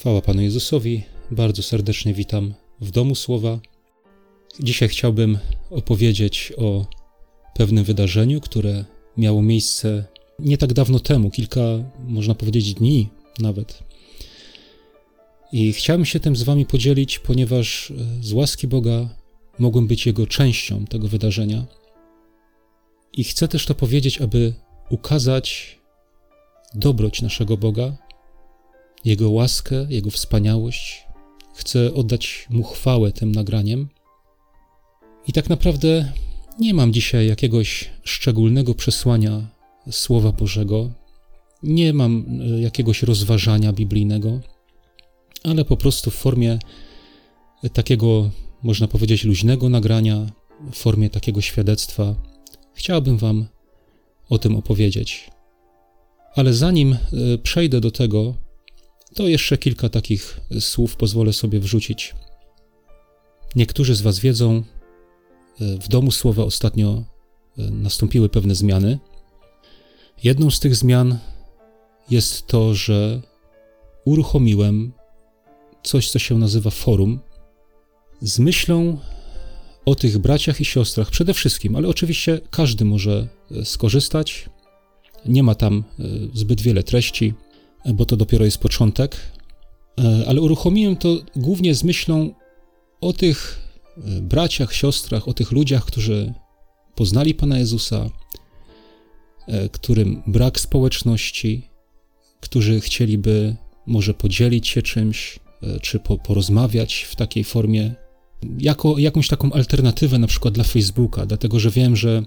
Chwała Panu Jezusowi. Bardzo serdecznie witam w domu słowa. Dzisiaj chciałbym opowiedzieć o pewnym wydarzeniu, które miało miejsce nie tak dawno temu, kilka, można powiedzieć, dni nawet. I chciałem się tym z Wami podzielić, ponieważ e, z łaski Boga mogłem być Jego częścią tego wydarzenia. I chcę też to powiedzieć, aby ukazać dobroć naszego Boga, Jego łaskę, Jego wspaniałość. Chcę oddać Mu chwałę tym nagraniem. I tak naprawdę nie mam dzisiaj jakiegoś szczególnego przesłania Słowa Bożego, nie mam e, jakiegoś rozważania biblijnego, ale po prostu w formie takiego, można powiedzieć, luźnego nagrania, w formie takiego świadectwa, chciałbym Wam o tym opowiedzieć. Ale zanim e, przejdę do tego, to jeszcze kilka takich słów pozwolę sobie wrzucić. Niektórzy z Was wiedzą, e, w domu słowa ostatnio e, nastąpiły pewne zmiany. Jedną z tych zmian jest to, że uruchomiłem coś, co się nazywa forum, z myślą o tych braciach i siostrach przede wszystkim, ale oczywiście każdy może skorzystać. Nie ma tam zbyt wiele treści bo to dopiero jest początek, e, ale uruchomiłem to głównie z myślą o tych e, braciach, siostrach, o tych ludziach, którzy poznali Pana Jezusa, e, którym brak społeczności, którzy chcieliby może podzielić się czymś, czy po, porozmawiać w takiej formie, jako jakąś taką alternatywę na przykład dla Facebooka, dlatego że wiem, że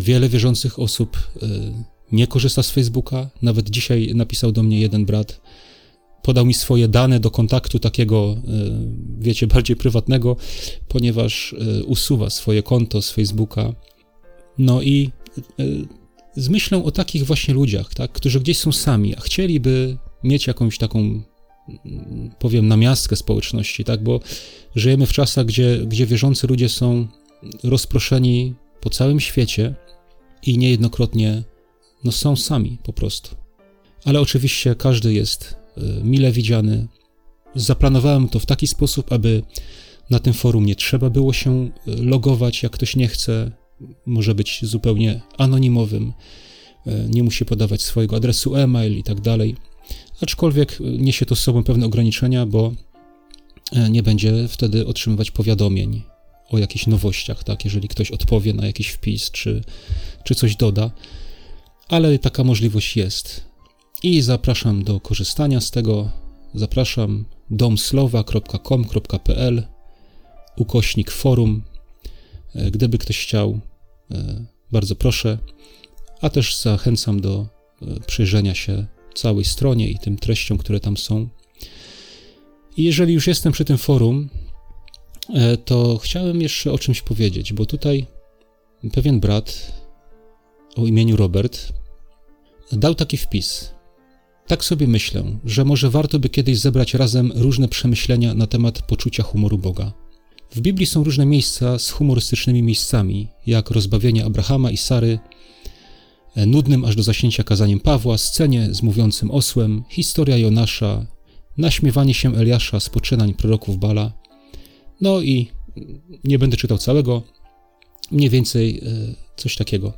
wiele wierzących osób nie korzysta z Facebooka. Nawet dzisiaj napisał do mnie jeden brat, podał mi swoje dane do kontaktu takiego, e, wiecie, bardziej prywatnego, ponieważ e, usuwa swoje konto z Facebooka. No i e, z myślą o takich właśnie ludziach, tak, którzy gdzieś są sami, a chcieliby mieć jakąś taką, powiem, namiastkę społeczności, tak, bo żyjemy w czasach, gdzie, gdzie wierzący ludzie są rozproszeni po całym świecie i niejednokrotnie no są sami po prostu. Ale oczywiście każdy jest e, mile widziany. Zaplanowałem to w taki sposób, aby na tym forum nie trzeba było się e, logować, jak ktoś nie chce. Może być zupełnie anonimowym, e, nie musi podawać swojego adresu e-mail i tak dalej. Aczkolwiek niesie to z sobą pewne ograniczenia, bo nie będzie wtedy otrzymywać powiadomień o jakichś nowościach, tak? Jeżeli ktoś odpowie na jakiś wpis czy, czy coś doda ale taka możliwość jest. I zapraszam do korzystania z tego. Zapraszam domslowa.com.pl ukośnik forum. E, gdyby ktoś chciał, e, bardzo proszę. A też zachęcam do e, przyjrzenia się całej stronie i tym treściom, które tam są. I jeżeli już jestem przy tym forum, to chciałem jeszcze o czymś powiedzieć, bo tutaj pewien brat o imieniu Robert dał taki wpis. Tak sobie myślę, że może warto by kiedyś zebrać razem różne przemyślenia na temat poczucia humoru Boga. W Biblii są różne miejsca z humorystycznymi miejscami, jak rozbawienie Abrahama i Sary, nudnym aż do zaśnięcia kazaniem Pawła, scenie z mówiącym osłem, historia Jonasza, naśmiewanie się Eliasza z poczynań proroków Bala. No i nie będę czytał całego, mniej więcej e, coś takiego.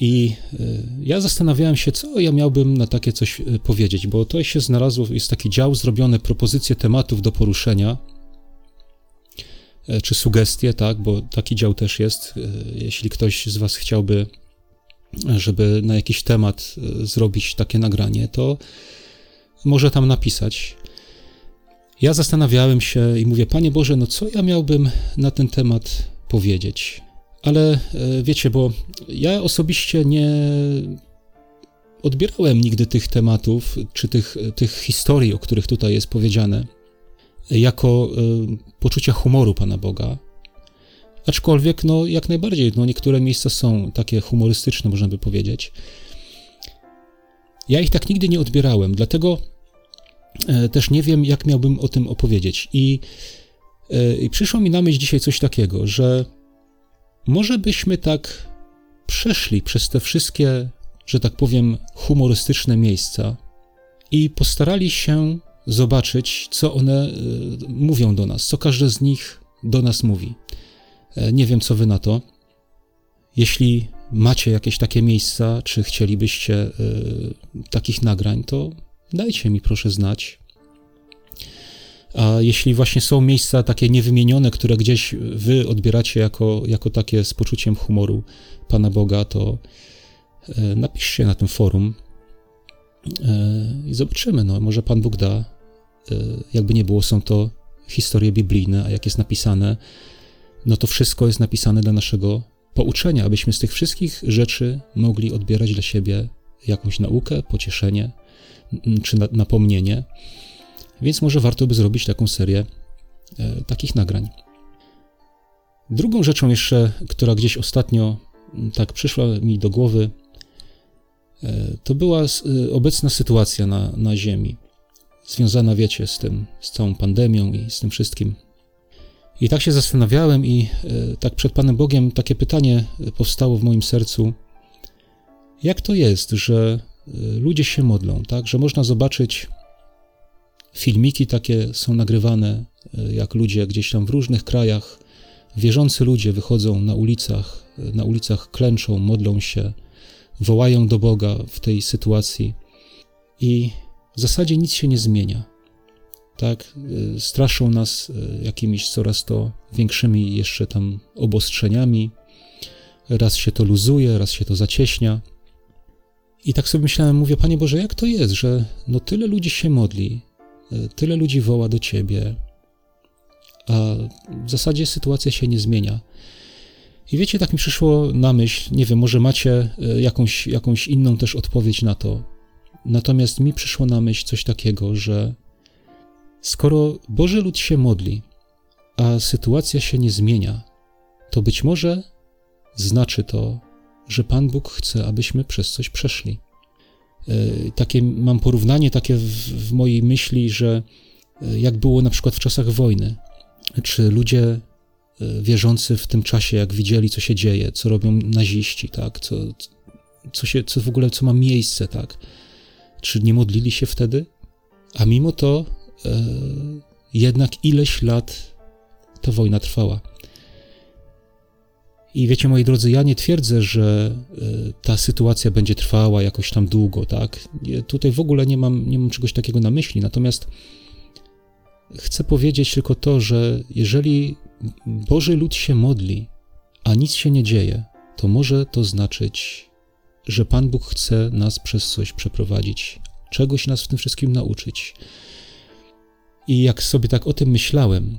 I e, ja zastanawiałem się, co ja miałbym na takie coś e, powiedzieć, bo to się znalazło, jest taki dział zrobione propozycje tematów do poruszenia, czy sugestie, tak, bo taki dział też jest. Jeśli ktoś z Was chciałby, żeby na jakiś temat zrobić takie nagranie, to może tam napisać. Ja zastanawiałem się i mówię, Panie Boże, no co ja miałbym na ten temat powiedzieć? Ale e, wiecie, bo ja osobiście nie odbierałem nigdy tych tematów, czy tych, tych historii, o których tutaj jest powiedziane, jako y, poczucia humoru Pana Boga. Aczkolwiek, no, jak najbardziej, no, niektóre miejsca są takie humorystyczne, można by powiedzieć. Ja ich tak nigdy nie odbierałem, dlatego y, też nie wiem, jak miałbym o tym opowiedzieć. I, I przyszło mi na myśl dzisiaj coś takiego, że może byśmy tak przeszli przez te wszystkie, że tak powiem, humorystyczne miejsca i postarali się zobaczyć, co one mówią do nas, co każde z nich do nas mówi. Nie wiem, co wy na to. Jeśli macie jakieś takie miejsca, czy chcielibyście takich nagrań, to dajcie mi proszę znać. A jeśli właśnie są miejsca takie niewymienione, które gdzieś wy odbieracie jako, jako takie z poczuciem humoru Pana Boga, to e, napiszcie na tym forum e, i zobaczymy. No, może Pan Bóg da. E, jakby nie było, są to historie biblijne, a jak jest napisane, no to wszystko jest napisane dla naszego pouczenia, abyśmy z tych wszystkich rzeczy mogli odbierać dla siebie jakąś naukę, pocieszenie czy napomnienie. Więc może warto by zrobić taką serię e, takich nagrań. Drugą rzeczą jeszcze, która gdzieś ostatnio tak przyszła mi do głowy, e, to była e, obecna sytuacja na, na Ziemi, związana, wiecie, z tym, z całą pandemią i z tym wszystkim. I tak się zastanawiałem, i tak przed Panem Bogiem takie pytanie powstało w moim sercu: jak to jest, że ludzie się modlą, tak? Że można zobaczyć filmiki takie są nagrywane, e, jak ludzie gdzieś tam w różnych krajach, wierzący ludzie wychodzą na ulicach, e, na ulicach klęczą, modlą się, wołają do Boga w tej sytuacji i w zasadzie nic się nie zmienia. Tak, e, straszą nas jakimiś coraz to większymi jeszcze tam obostrzeniami. Raz się to luzuje, raz się to zacieśnia. I tak sobie myślałem, mówię, Panie Boże, jak to jest, że no tyle ludzi się modli, tyle ludzi woła do ciebie, a w zasadzie sytuacja się nie zmienia. I wiecie, tak mi przyszło na myśl, nie wiem, może macie e, jakąś, jakąś inną też odpowiedź na to. Natomiast mi przyszło na myśl coś takiego, że skoro Boży lud się modli, a sytuacja się nie zmienia, to być może znaczy to, że Pan Bóg chce, abyśmy przez coś przeszli. E, takie mam porównanie takie w, w mojej myśli, że e, jak było na przykład w czasach wojny, czy ludzie e, wierzący w tym czasie, jak widzieli, co się dzieje, co robią naziści, tak, co, co, się, co w ogóle, co ma miejsce, tak, czy nie modlili się wtedy? A mimo to e, jednak ileś lat ta wojna trwała. I wiecie, moi drodzy, ja nie twierdzę, że e, ta sytuacja będzie trwała jakoś tam długo, tak? Tutaj w ogóle nie mam, nie mam czegoś takiego na myśli, natomiast chcę powiedzieć tylko to, że jeżeli Boży lud się modli, a nic się nie dzieje, to może to znaczyć, że Pan Bóg chce nas przez coś przeprowadzić, czegoś nas w tym wszystkim nauczyć. I jak sobie tak o tym myślałem,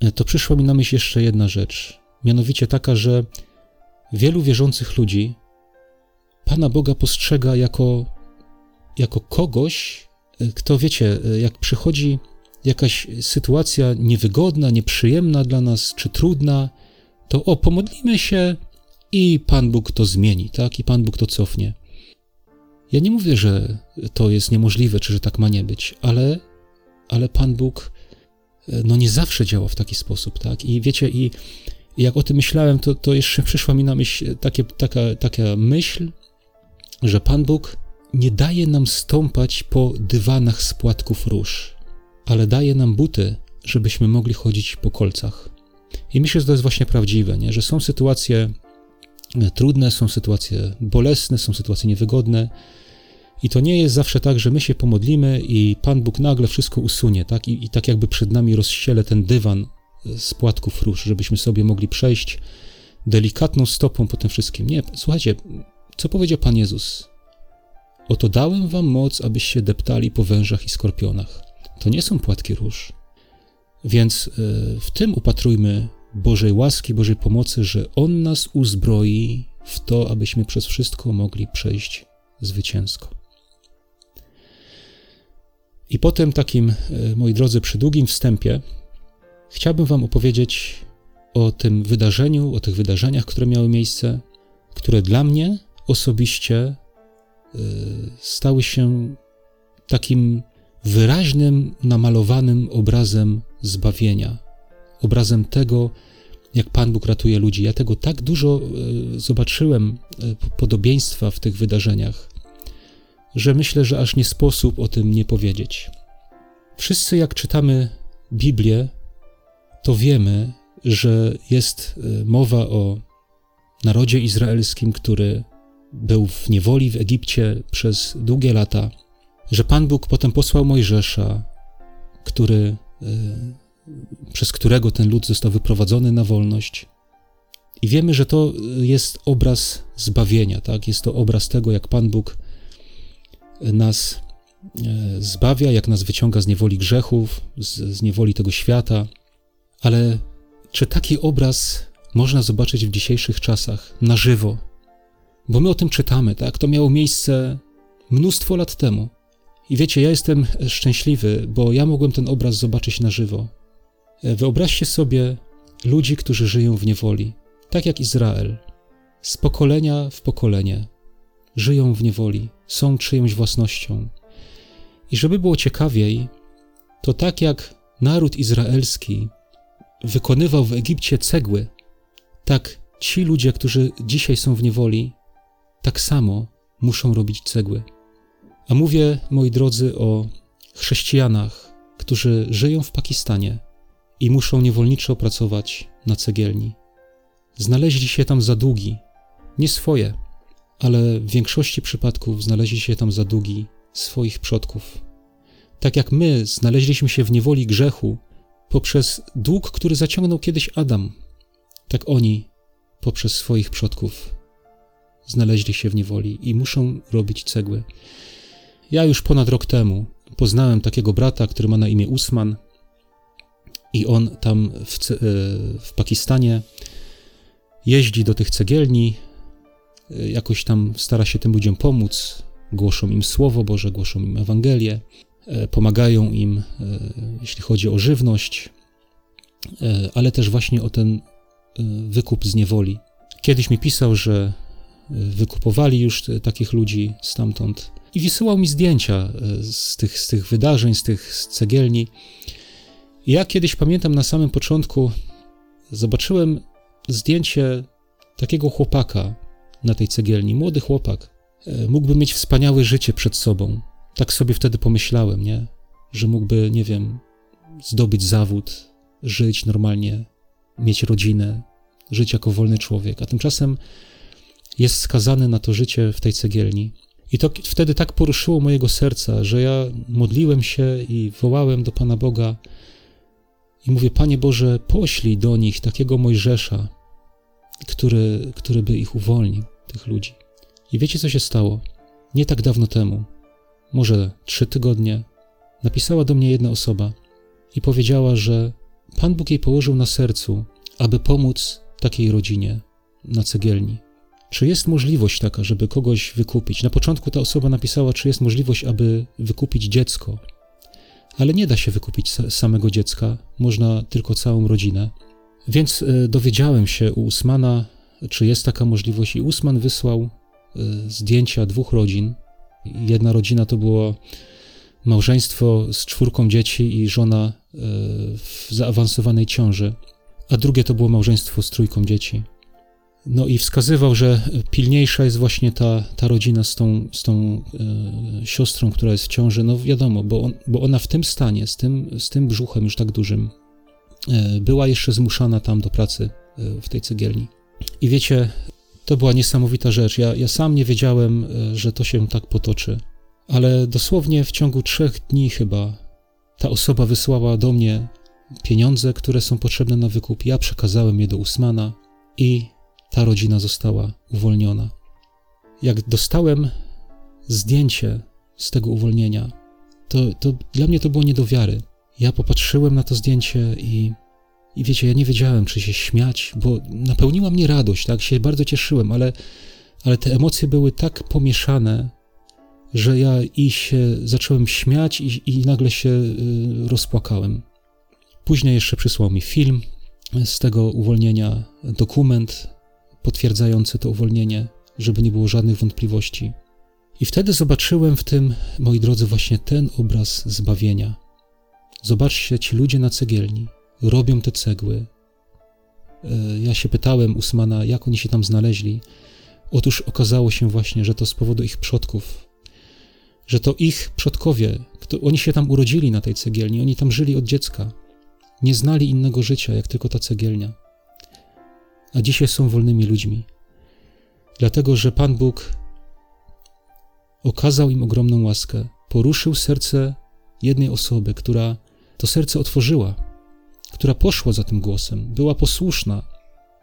e, to przyszła mi na myśl jeszcze jedna rzecz mianowicie taka, że wielu wierzących ludzi Pana Boga postrzega jako, jako kogoś, kto wiecie, jak przychodzi jakaś sytuacja niewygodna, nieprzyjemna dla nas, czy trudna, to o, pomodlimy się i Pan Bóg to zmieni, tak? I Pan Bóg to cofnie. Ja nie mówię, że to jest niemożliwe, czy że tak ma nie być, ale, ale Pan Bóg no nie zawsze działa w taki sposób, tak? I wiecie, i i jak o tym myślałem, to, to jeszcze przyszła mi na myśl takie, taka, taka myśl, że Pan Bóg nie daje nam stąpać po dywanach z płatków róż, ale daje nam buty, żebyśmy mogli chodzić po kolcach. I myślę, że to jest właśnie prawdziwe, nie? że są sytuacje trudne, są sytuacje bolesne, są sytuacje niewygodne. I to nie jest zawsze tak, że my się pomodlimy i Pan Bóg nagle wszystko usunie, tak? I, i tak jakby przed nami rozściele ten dywan z płatków róż, żebyśmy sobie mogli przejść delikatną stopą po tym wszystkim. Nie, słuchajcie, co powiedział Pan Jezus? Oto dałem wam moc, abyście deptali po wężach i skorpionach. To nie są płatki róż. Więc e, w tym upatrujmy Bożej łaski, Bożej pomocy, że On nas uzbroi w to, abyśmy przez wszystko mogli przejść zwycięsko. I potem takim, e, moi drodzy, przy długim wstępie, Chciałbym Wam opowiedzieć o tym wydarzeniu, o tych wydarzeniach, które miały miejsce, które dla mnie osobiście y, stały się takim wyraźnym, namalowanym obrazem zbawienia, obrazem tego, jak Pan Bóg ratuje ludzi. Ja tego tak dużo y, zobaczyłem, y, podobieństwa w tych wydarzeniach, że myślę, że aż nie sposób o tym nie powiedzieć. Wszyscy, jak czytamy Biblię, to wiemy, że jest e, mowa o narodzie izraelskim, który był w niewoli w Egipcie przez długie lata, że Pan Bóg potem posłał Mojżesza, który, e, przez którego ten lud został wyprowadzony na wolność. I wiemy, że to jest obraz zbawienia, tak? Jest to obraz tego, jak Pan Bóg nas e, zbawia, jak nas wyciąga z niewoli grzechów, z, z niewoli tego świata. Ale czy taki obraz można zobaczyć w dzisiejszych czasach na żywo? Bo my o tym czytamy, tak? To miało miejsce mnóstwo lat temu. I wiecie, ja jestem szczęśliwy, bo ja mogłem ten obraz zobaczyć na żywo. Wyobraźcie sobie ludzi, którzy żyją w niewoli, tak jak Izrael, z pokolenia w pokolenie. Żyją w niewoli, są czyjąś własnością. I żeby było ciekawiej, to tak jak naród izraelski wykonywał w Egipcie cegły, tak ci ludzie, którzy dzisiaj są w niewoli, tak samo muszą robić cegły. A mówię, moi drodzy, o chrześcijanach, którzy żyją w Pakistanie i muszą niewolniczo pracować na cegielni. Znaleźli się tam za długi, nie swoje, ale w większości przypadków znaleźli się tam za długi swoich przodków. Tak jak my znaleźliśmy się w niewoli grzechu poprzez dług, który zaciągnął kiedyś Adam, tak oni poprzez swoich przodków znaleźli się w niewoli i muszą robić cegły. Ja już ponad rok temu poznałem takiego brata, który ma na imię Usman, i on tam w, e, w Pakistanie jeździ do tych cegielni, e, jakoś tam stara się tym ludziom pomóc, głoszą im Słowo Boże, głoszą im Ewangelię, pomagają im, jeśli chodzi o żywność, ale też właśnie o ten wykup z niewoli. Kiedyś mi pisał, że wykupowali już takich ludzi stamtąd i wysyłał mi zdjęcia z tych, z tych wydarzeń, z tych cegielni. Ja kiedyś pamiętam na samym początku zobaczyłem zdjęcie takiego chłopaka na tej cegielni, młody chłopak. E, mógłby mieć wspaniałe życie przed sobą. Tak sobie wtedy pomyślałem, nie? Że mógłby, nie wiem, zdobyć zawód, żyć normalnie, mieć rodzinę, żyć jako wolny człowiek, a tymczasem jest skazany na to życie w tej cegielni. I to wtedy tak poruszyło mojego serca, że ja modliłem się i wołałem do Pana Boga, i mówię, Panie Boże, poślij do nich takiego Mojżesza, który, który by ich uwolnił, tych ludzi. I wiecie, co się stało? Nie tak dawno temu, może trzy tygodnie, napisała do mnie jedna osoba i powiedziała, że Pan Bóg jej położył na sercu, aby pomóc takiej rodzinie na cegielni. Czy jest możliwość taka, żeby kogoś wykupić? Na początku ta osoba napisała, czy jest możliwość, aby wykupić dziecko ale nie da się wykupić samego dziecka, można tylko całą rodzinę. Więc e, dowiedziałem się u Usmana, czy jest taka możliwość, i Usman wysłał e, zdjęcia dwóch rodzin. Jedna rodzina to było małżeństwo z czwórką dzieci i żona e, w zaawansowanej ciąży, a drugie to było małżeństwo z trójką dzieci. No i wskazywał, że pilniejsza jest właśnie ta, ta rodzina z tą, z tą e, siostrą, która jest w ciąży. No wiadomo, bo, on, bo ona w tym stanie, z tym, z tym brzuchem już tak dużym, e, była jeszcze zmuszana tam do pracy e, w tej cegielni. I wiecie, to była niesamowita rzecz. Ja, ja sam nie wiedziałem, e, że to się tak potoczy, ale dosłownie w ciągu trzech dni chyba ta osoba wysłała do mnie pieniądze, które są potrzebne na wykup. Ja przekazałem je do Usmana i ta rodzina została uwolniona. Jak dostałem zdjęcie z tego uwolnienia, to, to dla mnie to było nie do wiary. Ja popatrzyłem na to zdjęcie i, i wiecie, ja nie wiedziałem, czy się śmiać, bo napełniła mnie radość, tak, się bardzo cieszyłem, ale, ale te emocje były tak pomieszane, że ja i się zacząłem śmiać i, i nagle się y, rozpłakałem. Później jeszcze przysłał mi film z tego uwolnienia, dokument, potwierdzający to uwolnienie, żeby nie było żadnych wątpliwości. I wtedy zobaczyłem w tym, moi drodzy, właśnie ten obraz zbawienia. Zobaczcie, ci ludzie na cegielni robią te cegły. E, ja się pytałem Usmana, jak oni się tam znaleźli. Otóż okazało się właśnie, że to z powodu ich przodków. że to ich przodkowie, kto, oni się tam urodzili na tej cegielni, oni tam żyli od dziecka. Nie znali innego życia, jak tylko ta cegielnia. A dzisiaj są wolnymi ludźmi. Dlatego, że Pan Bóg okazał im ogromną łaskę, poruszył serce jednej osoby, która to serce otworzyła, która poszła za tym głosem, była posłuszna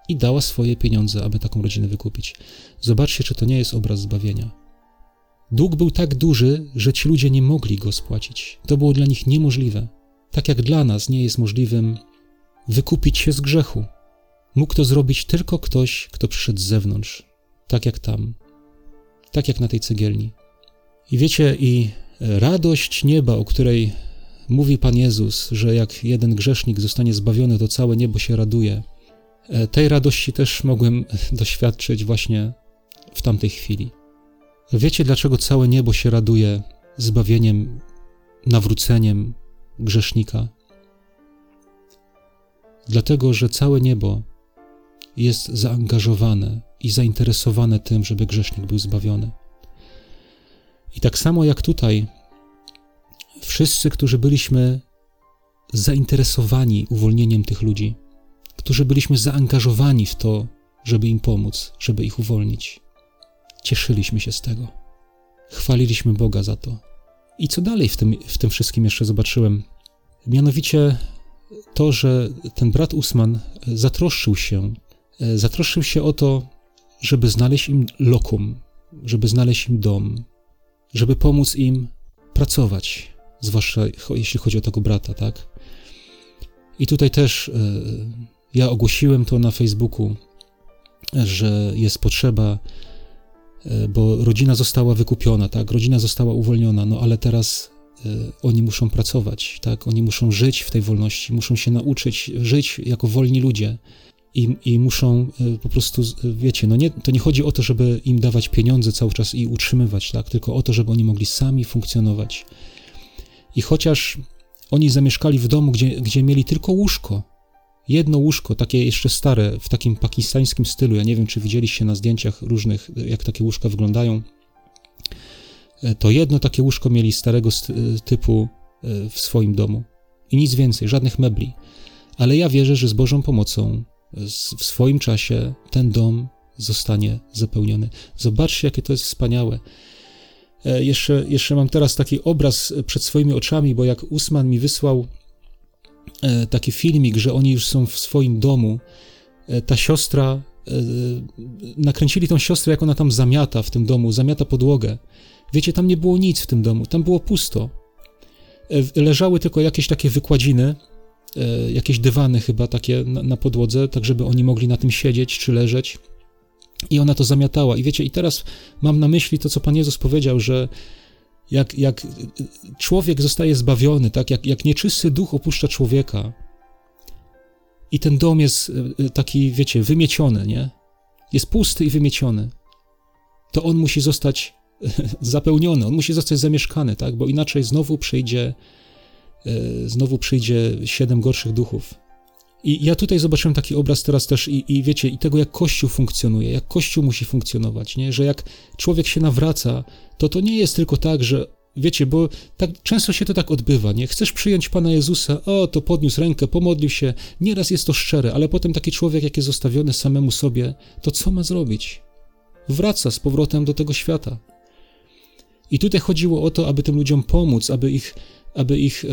i dała swoje pieniądze, aby taką rodzinę wykupić. Zobaczcie, czy to nie jest obraz zbawienia. Dług był tak duży, że ci ludzie nie mogli go spłacić. To było dla nich niemożliwe. Tak jak dla nas nie jest możliwym wykupić się z grzechu. Mógł to zrobić tylko ktoś, kto przyszedł z zewnątrz, tak jak tam, tak jak na tej cegielni. I wiecie, i radość nieba, o której mówi Pan Jezus, że jak jeden grzesznik zostanie zbawiony, to całe niebo się raduje. E, tej radości też mogłem doświadczyć właśnie w tamtej chwili. Wiecie, dlaczego całe niebo się raduje zbawieniem, nawróceniem grzesznika? Dlatego, że całe niebo jest zaangażowane i zainteresowane tym, żeby grzesznik był zbawiony. I tak samo jak tutaj, wszyscy, którzy byliśmy zainteresowani uwolnieniem tych ludzi, którzy byliśmy zaangażowani w to, żeby im pomóc, żeby ich uwolnić, cieszyliśmy się z tego. Chwaliliśmy Boga za to. I co dalej w tym, w tym wszystkim jeszcze zobaczyłem? Mianowicie to, że ten brat Usman zatroszczył się, zatroszczył się o to, żeby znaleźć im lokum, żeby znaleźć im dom, żeby pomóc im pracować, zwłaszcza jeśli chodzi o tego brata, tak? I tutaj też e, ja ogłosiłem to na Facebooku, że jest potrzeba, e, bo rodzina została wykupiona, tak? Rodzina została uwolniona, no ale teraz e, oni muszą pracować, tak? Oni muszą żyć w tej wolności, muszą się nauczyć żyć jako wolni ludzie i, i muszą po prostu, wiecie, no nie, to nie chodzi o to, żeby im dawać pieniądze cały czas i utrzymywać, tak, tylko o to, żeby oni mogli sami funkcjonować. I chociaż oni zamieszkali w domu, gdzie, gdzie mieli tylko łóżko, jedno łóżko, takie jeszcze stare, w takim pakistańskim stylu, ja nie wiem, czy widzieliście na zdjęciach różnych, jak takie łóżka wyglądają, e, to jedno takie łóżko mieli starego typu e, w swoim domu. I nic więcej, żadnych mebli. Ale ja wierzę, że z Bożą pomocą w swoim czasie ten dom zostanie zapełniony. Zobaczcie, jakie to jest wspaniałe. E, jeszcze, jeszcze mam teraz taki obraz przed swoimi oczami, bo jak Usman mi wysłał e, taki filmik, że oni już są w swoim domu, e, ta siostra, nakręcili tą siostrę, jak ona tam zamiata w tym domu, zamiata podłogę. Wiecie, tam nie było nic w tym domu, tam było pusto. Leżały tylko jakieś takie wykładziny, E, jakieś dywany chyba takie na, na podłodze, tak żeby oni mogli na tym siedzieć czy leżeć. I ona to zamiatała. I wiecie, i teraz mam na myśli to, co Pan Jezus powiedział, że jak, jak człowiek zostaje zbawiony, tak, jak, jak nieczysty duch opuszcza człowieka i ten dom jest e, taki, wiecie, wymieciony, nie? Jest pusty i wymieciony, to on musi zostać zapełniony, on musi zostać zamieszkany, tak? Bo inaczej znowu przyjdzie E, znowu przyjdzie siedem gorszych duchów. I ja tutaj zobaczyłem taki obraz teraz też i, i wiecie, i tego jak Kościół funkcjonuje, jak Kościół musi funkcjonować, nie? że jak człowiek się nawraca, to to nie jest tylko tak, że wiecie, bo tak często się to tak odbywa, nie? Chcesz przyjąć Pana Jezusa, o, to podniósł rękę, pomodlił się, nieraz jest to szczere, ale potem taki człowiek, jak jest zostawiony samemu sobie, to co ma zrobić? Wraca z powrotem do tego świata. I tutaj chodziło o to, aby tym ludziom pomóc, aby ich aby ich e,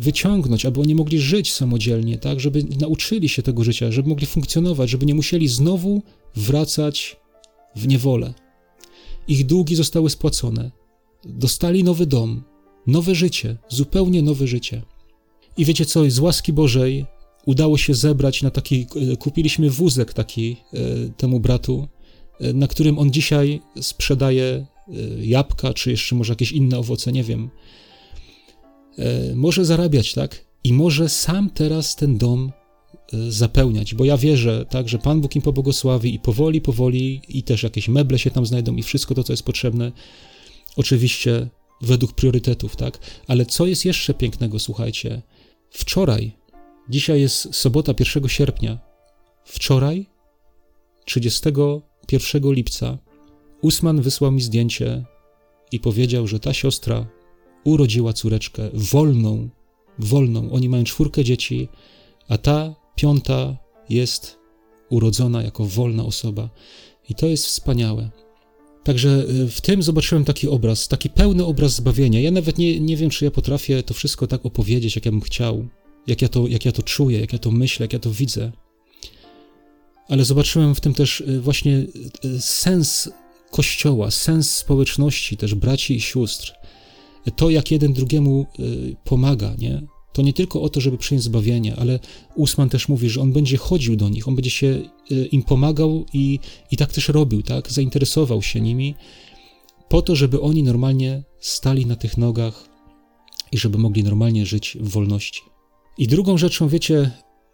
wyciągnąć, aby oni mogli żyć samodzielnie, tak, żeby nauczyli się tego życia, żeby mogli funkcjonować, żeby nie musieli znowu wracać w niewolę. Ich długi zostały spłacone, dostali nowy dom, nowe życie, zupełnie nowe życie. I wiecie co, z łaski Bożej udało się zebrać na taki, e, kupiliśmy wózek taki e, temu bratu, na którym on dzisiaj sprzedaje jabłka, czy jeszcze może jakieś inne owoce, nie wiem. E, może zarabiać, tak? I może sam teraz ten dom e, zapełniać, bo ja wierzę, tak, że Pan Bóg im pobłogosławi i powoli, powoli i też jakieś meble się tam znajdą i wszystko to, co jest potrzebne, oczywiście według priorytetów, tak? Ale co jest jeszcze pięknego, słuchajcie? Wczoraj, dzisiaj jest sobota 1 sierpnia, wczoraj, 31 lipca, Usman wysłał mi zdjęcie i powiedział, że ta siostra urodziła córeczkę wolną, wolną. Oni mają czwórkę dzieci, a ta piąta jest urodzona jako wolna osoba. I to jest wspaniałe. Także y, w tym zobaczyłem taki obraz, taki pełny obraz zbawienia. Ja nawet nie, nie wiem, czy ja potrafię to wszystko tak opowiedzieć, jak ja bym chciał, jak ja, to, jak ja to czuję, jak ja to myślę, jak ja to widzę. Ale zobaczyłem w tym też y, właśnie y, sens Kościoła, sens społeczności, też braci i sióstr. To, jak jeden drugiemu pomaga, nie? To nie tylko o to, żeby przyjąć zbawienie, ale Usman też mówi, że on będzie chodził do nich, on będzie się y, im pomagał i, i tak też robił, tak? Zainteresował się nimi po to, żeby oni normalnie stali na tych nogach i żeby mogli normalnie żyć w wolności. I drugą rzeczą, wiecie,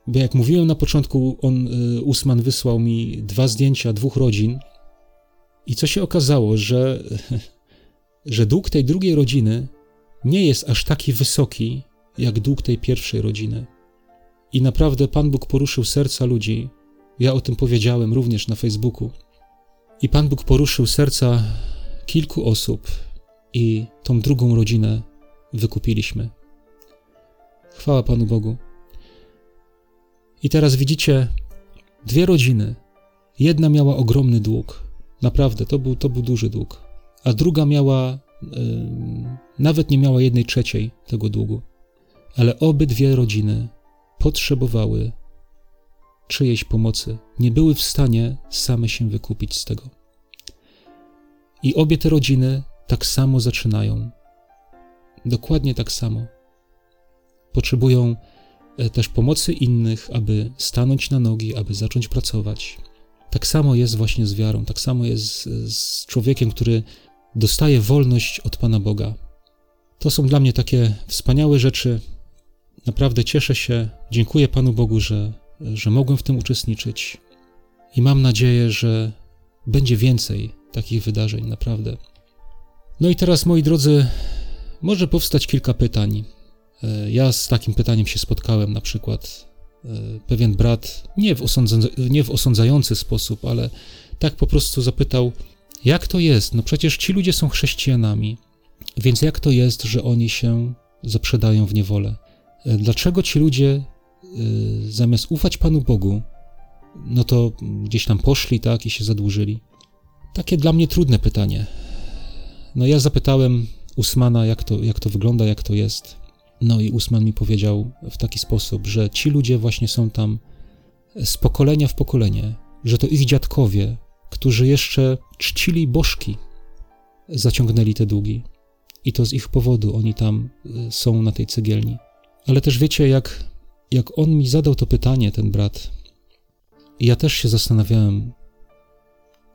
bo jak mówiłem na początku, on, y, Usman wysłał mi dwa zdjęcia dwóch rodzin i co się okazało, że, że dług tej drugiej rodziny nie jest aż taki wysoki, jak dług tej pierwszej rodziny. I naprawdę Pan Bóg poruszył serca ludzi. Ja o tym powiedziałem również na Facebooku. I Pan Bóg poruszył serca kilku osób, i tą drugą rodzinę wykupiliśmy. Chwała Panu Bogu. I teraz widzicie dwie rodziny. Jedna miała ogromny dług, naprawdę, to był, to był duży dług, a druga miała, nawet nie miała jednej trzeciej tego długu ale obydwie rodziny potrzebowały czyjejś pomocy, nie były w stanie same się wykupić z tego. I obie te rodziny tak samo zaczynają. Dokładnie tak samo. Potrzebują e, też pomocy innych, aby stanąć na nogi, aby zacząć pracować. Tak samo jest właśnie z wiarą, tak samo jest z człowiekiem, który dostaje wolność od Pana Boga. To są dla mnie takie wspaniałe rzeczy, Naprawdę cieszę się, dziękuję Panu Bogu, że, że mogłem w tym uczestniczyć i mam nadzieję, że będzie więcej takich wydarzeń, naprawdę. No i teraz, moi drodzy, może powstać kilka pytań. E, ja z takim pytaniem się spotkałem, na przykład e, pewien brat, nie w, osądza, nie w osądzający sposób, ale tak po prostu zapytał, jak to jest? No przecież ci ludzie są chrześcijanami, więc jak to jest, że oni się zaprzedają w niewolę? E, dlaczego ci ludzie e, zamiast ufać Panu Bogu, no to gdzieś tam poszli, tak, i się zadłużyli? Takie dla mnie trudne pytanie. No ja zapytałem Usmana, jak to, jak to wygląda, jak to jest. No i Usman mi powiedział w taki sposób, że ci ludzie właśnie są tam z pokolenia w pokolenie, że to ich dziadkowie, którzy jeszcze czcili bożki, zaciągnęli te długi. I to z ich powodu oni tam e, są na tej cegielni. Ale też wiecie, jak, jak on mi zadał to pytanie, ten brat, ja też się zastanawiałem,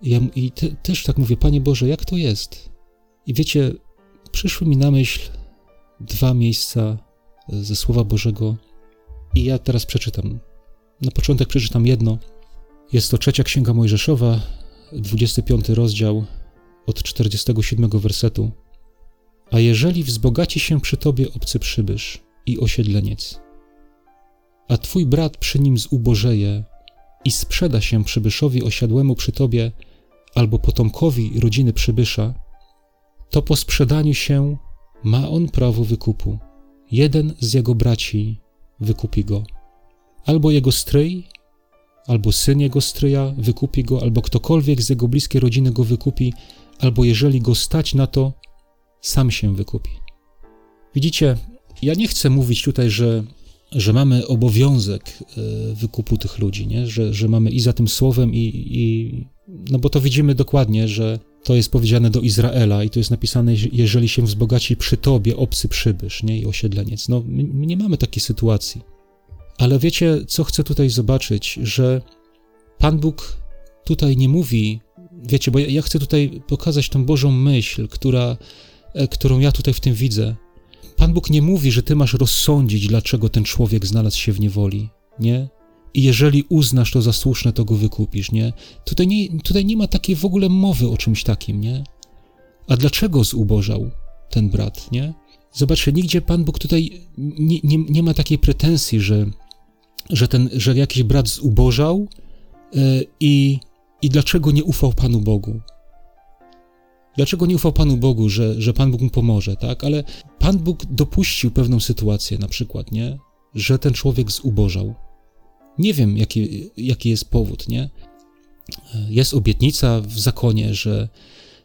ja, i te, też tak mówię, Panie Boże, jak to jest? I wiecie, przyszły mi na myśl dwa miejsca ze Słowa Bożego, i ja teraz przeczytam. Na początek przeczytam jedno. Jest to trzecia księga Mojżeszowa, 25 rozdział od 47 wersetu. A jeżeli wzbogaci się przy tobie obcy przybysz, i osiedleniec. A twój brat przy nim zubożeje i sprzeda się przybyszowi osiadłemu przy tobie albo potomkowi rodziny przybysza, to po sprzedaniu się ma on prawo wykupu. Jeden z jego braci wykupi go. Albo jego stryj, albo syn jego stryja wykupi go, albo ktokolwiek z jego bliskiej rodziny go wykupi, albo jeżeli go stać na to, sam się wykupi. Widzicie, ja nie chcę mówić tutaj, że, że mamy obowiązek e, wykupu tych ludzi, nie? Że, że mamy i za tym słowem, i, i. No bo to widzimy dokładnie, że to jest powiedziane do Izraela i to jest napisane, jeżeli się wzbogaci przy tobie obcy przybysz, nie? I osiedleniec. No, my, my nie mamy takiej sytuacji. Ale wiecie, co chcę tutaj zobaczyć, że Pan Bóg tutaj nie mówi, wiecie, bo ja, ja chcę tutaj pokazać tą Bożą myśl, która, e, którą ja tutaj w tym widzę, Pan Bóg nie mówi, że ty masz rozsądzić, dlaczego ten człowiek znalazł się w niewoli, nie? I jeżeli uznasz to za słuszne, to go wykupisz, nie? Tutaj nie, tutaj nie ma takiej w ogóle mowy o czymś takim, nie? A dlaczego zubożał ten brat, nie? Zobaczcie, nigdzie Pan Bóg tutaj nie, nie, nie ma takiej pretensji, że, że, ten, że jakiś brat zubożał yy, i, i dlaczego nie ufał Panu Bogu. Dlaczego nie ufał Panu Bogu, że, że Pan Bóg mu pomoże, tak? Ale Pan Bóg dopuścił pewną sytuację, na przykład, nie? Że ten człowiek zubożał. Nie wiem, jaki, jaki jest powód, nie? Jest obietnica w zakonie, że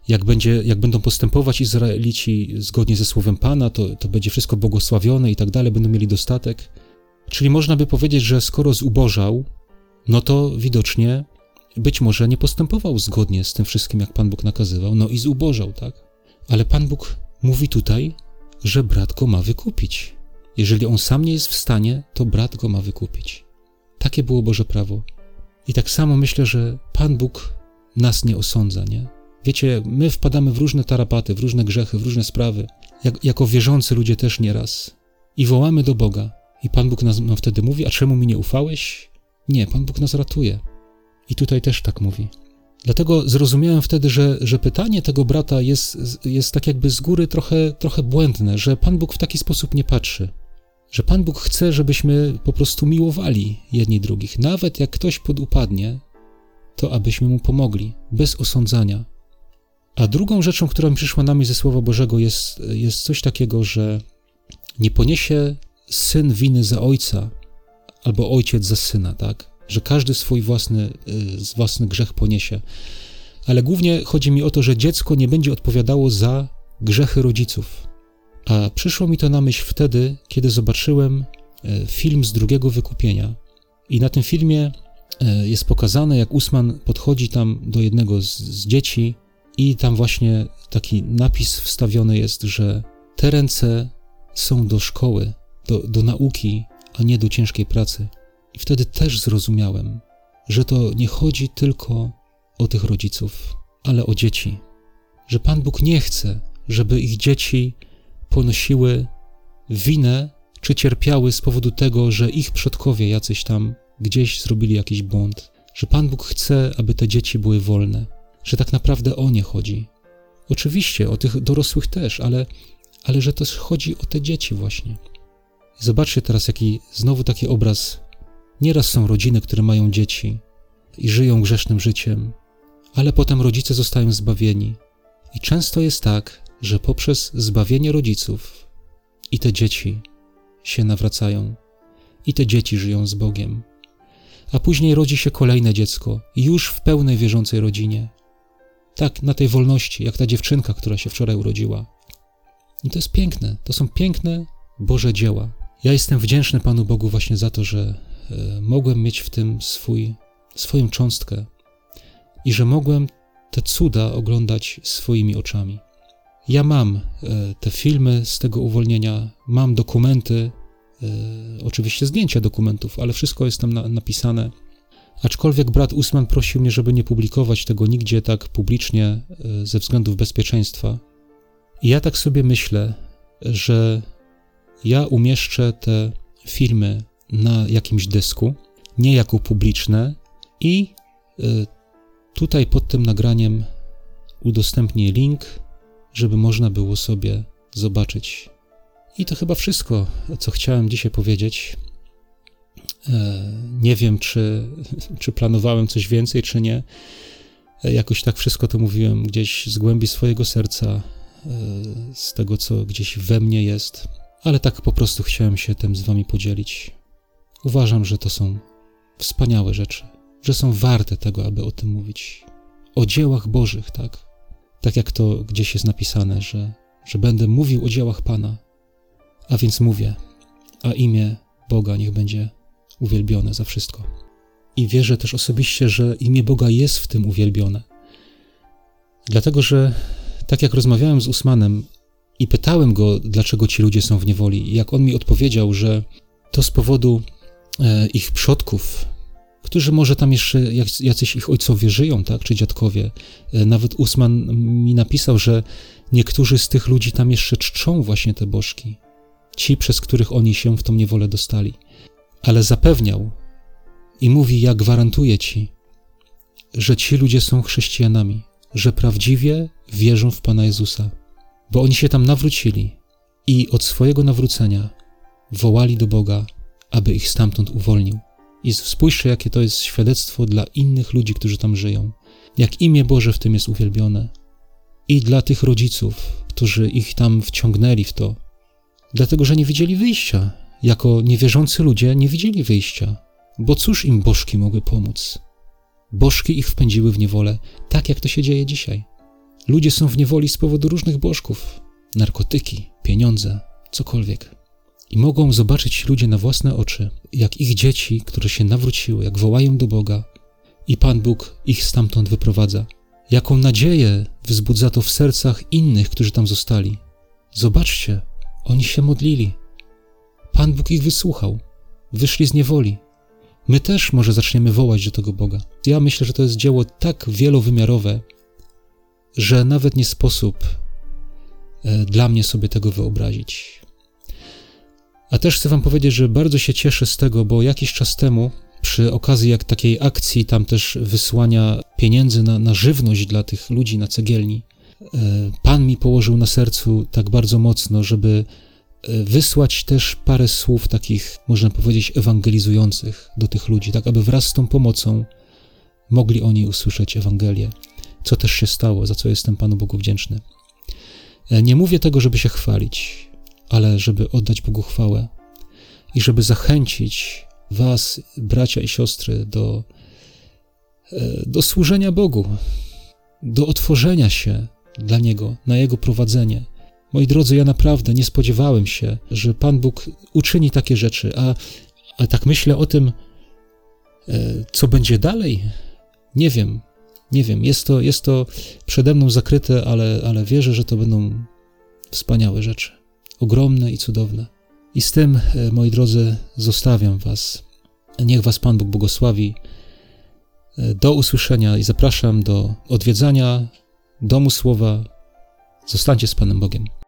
jak, będzie, jak będą postępować Izraelici zgodnie ze słowem Pana, to, to będzie wszystko błogosławione i tak dalej, będą mieli dostatek. Czyli można by powiedzieć, że skoro zubożał, no to widocznie być może nie postępował zgodnie z tym wszystkim, jak Pan Bóg nakazywał, no i zubożał, tak? Ale Pan Bóg mówi tutaj, że brat go ma wykupić. Jeżeli on sam nie jest w stanie, to brat go ma wykupić. Takie było Boże prawo. I tak samo myślę, że Pan Bóg nas nie osądza, nie? Wiecie, my wpadamy w różne tarapaty, w różne grzechy, w różne sprawy, jak, jako wierzący ludzie też nieraz. I wołamy do Boga. I Pan Bóg nas no, wtedy mówi, a czemu mi nie ufałeś? Nie, Pan Bóg nas ratuje. I tutaj też tak mówi. Dlatego zrozumiałem wtedy, że, że pytanie tego brata jest, jest tak jakby z góry trochę, trochę błędne, że Pan Bóg w taki sposób nie patrzy. Że Pan Bóg chce, żebyśmy po prostu miłowali jedni drugich. Nawet jak ktoś podupadnie, to abyśmy mu pomogli, bez osądzania. A drugą rzeczą, która mi przyszła na myśl ze Słowa Bożego, jest, jest coś takiego, że nie poniesie syn winy za ojca, albo ojciec za syna, tak? Że każdy swój własny, y, własny grzech poniesie. Ale głównie chodzi mi o to, że dziecko nie będzie odpowiadało za grzechy rodziców. A przyszło mi to na myśl wtedy, kiedy zobaczyłem e, film z drugiego wykupienia. I na tym filmie e, jest pokazane, jak Usman podchodzi tam do jednego z, z dzieci, i tam właśnie taki napis wstawiony jest, że te ręce są do szkoły, do, do nauki, a nie do ciężkiej pracy. I wtedy też zrozumiałem, że to nie chodzi tylko o tych rodziców, ale o dzieci. Że Pan Bóg nie chce, żeby ich dzieci ponosiły winę czy cierpiały z powodu tego, że ich przodkowie jacyś tam gdzieś zrobili jakiś błąd. Że Pan Bóg chce, aby te dzieci były wolne, że tak naprawdę o nie chodzi. Oczywiście o tych dorosłych też, ale, ale że też chodzi o te dzieci właśnie. Zobaczcie teraz, jaki znowu taki obraz. Nieraz są rodziny, które mają dzieci i żyją grzesznym życiem, ale potem rodzice zostają zbawieni. I często jest tak, że poprzez zbawienie rodziców i te dzieci się nawracają, i te dzieci żyją z Bogiem. A później rodzi się kolejne dziecko, już w pełnej wierzącej rodzinie. Tak, na tej wolności, jak ta dziewczynka, która się wczoraj urodziła. I to jest piękne, to są piękne Boże dzieła. Ja jestem wdzięczny Panu Bogu właśnie za to, że e, mogłem mieć w tym swój, swoją cząstkę i że mogłem te cuda oglądać swoimi oczami. Ja mam e, te filmy z tego uwolnienia, mam dokumenty, e, oczywiście zdjęcia dokumentów, ale wszystko jest tam na, napisane. Aczkolwiek brat Usman prosił mnie, żeby nie publikować tego nigdzie tak publicznie ze względów bezpieczeństwa. I ja tak sobie myślę, że ja umieszczę te filmy na jakimś dysku, nie jako publiczne, i e, tutaj pod tym nagraniem udostępnię link, żeby można było sobie zobaczyć. I to chyba wszystko, co chciałem dzisiaj powiedzieć. E, nie wiem, czy, czy planowałem coś więcej, czy nie. E, jakoś tak wszystko to mówiłem gdzieś z głębi swojego serca, z tego, co gdzieś we mnie jest, ale tak po prostu chciałem się tym z Wami podzielić. Uważam, że to są wspaniałe rzeczy, że są warte tego, aby o tym mówić. O dziełach Bożych, tak? Tak jak to gdzieś jest napisane, że, że będę mówił o dziełach Pana. A więc mówię, a imię Boga niech będzie uwielbione za wszystko. I wierzę też osobiście, że imię Boga jest w tym uwielbione. Dlatego, że tak jak rozmawiałem z Usmanem i pytałem go, dlaczego ci ludzie są w niewoli, jak on mi odpowiedział, że to z powodu e, ich przodków, którzy może tam jeszcze jacyś ich ojcowie żyją, tak, czy dziadkowie. E, nawet Usman mi napisał, że niektórzy z tych ludzi tam jeszcze czczą właśnie te bożki, ci, przez których oni się w tą niewolę dostali. Ale zapewniał i mówi: Ja gwarantuję ci, że ci ludzie są chrześcijanami, że prawdziwie wierzą w Pana Jezusa, bo oni się tam nawrócili i od swojego nawrócenia wołali do Boga, aby ich stamtąd uwolnił. I spójrzcie, jakie to jest świadectwo dla innych ludzi, którzy tam żyją. Jak imię Boże w tym jest uwielbione. i dla tych rodziców, którzy ich tam wciągnęli w to, dlatego że nie widzieli wyjścia. Jako niewierzący ludzie nie widzieli wyjścia, bo cóż im bożki mogły pomóc? Bożki ich wpędziły w niewolę, tak jak to się dzieje dzisiaj. Ludzie są w niewoli z powodu różnych bożków, narkotyki, pieniądze, cokolwiek. I mogą zobaczyć ludzie na własne oczy, jak ich dzieci, które się nawróciły, jak wołają do Boga, i Pan Bóg ich stamtąd wyprowadza. Jaką nadzieję wzbudza to w sercach innych, którzy tam zostali. Zobaczcie, oni się modlili. Pan Bóg ich wysłuchał. Wyszli z niewoli. My też może zaczniemy wołać do tego Boga. Ja myślę, że to jest dzieło tak wielowymiarowe, że nawet nie sposób e, dla mnie sobie tego wyobrazić. A też chcę Wam powiedzieć, że bardzo się cieszę z tego, bo jakiś czas temu, przy okazji jak takiej akcji, tam też wysłania pieniędzy na, na żywność dla tych ludzi na cegielni, e, Pan mi położył na sercu tak bardzo mocno, żeby e, wysłać też parę słów takich, można powiedzieć, ewangelizujących do tych ludzi, tak aby wraz z tą pomocą mogli oni usłyszeć Ewangelię, co też się stało, za co jestem Panu Bogu wdzięczny. E, nie mówię tego, żeby się chwalić ale żeby oddać Bogu chwałę i żeby zachęcić Was, bracia i siostry, do, e, do służenia Bogu, do otworzenia się dla Niego, na Jego prowadzenie. Moi drodzy, ja naprawdę nie spodziewałem się, że Pan Bóg uczyni takie rzeczy, a, a tak myślę o tym, e, co będzie dalej. Nie wiem, nie wiem. Jest to, jest to przede mną zakryte, ale, ale wierzę, że to będą wspaniałe rzeczy ogromne i cudowne. I z tym, e, moi drodzy, zostawiam Was. Niech Was Pan Bóg błogosławi. E, do usłyszenia i zapraszam do odwiedzania Domu Słowa. Zostańcie z Panem Bogiem.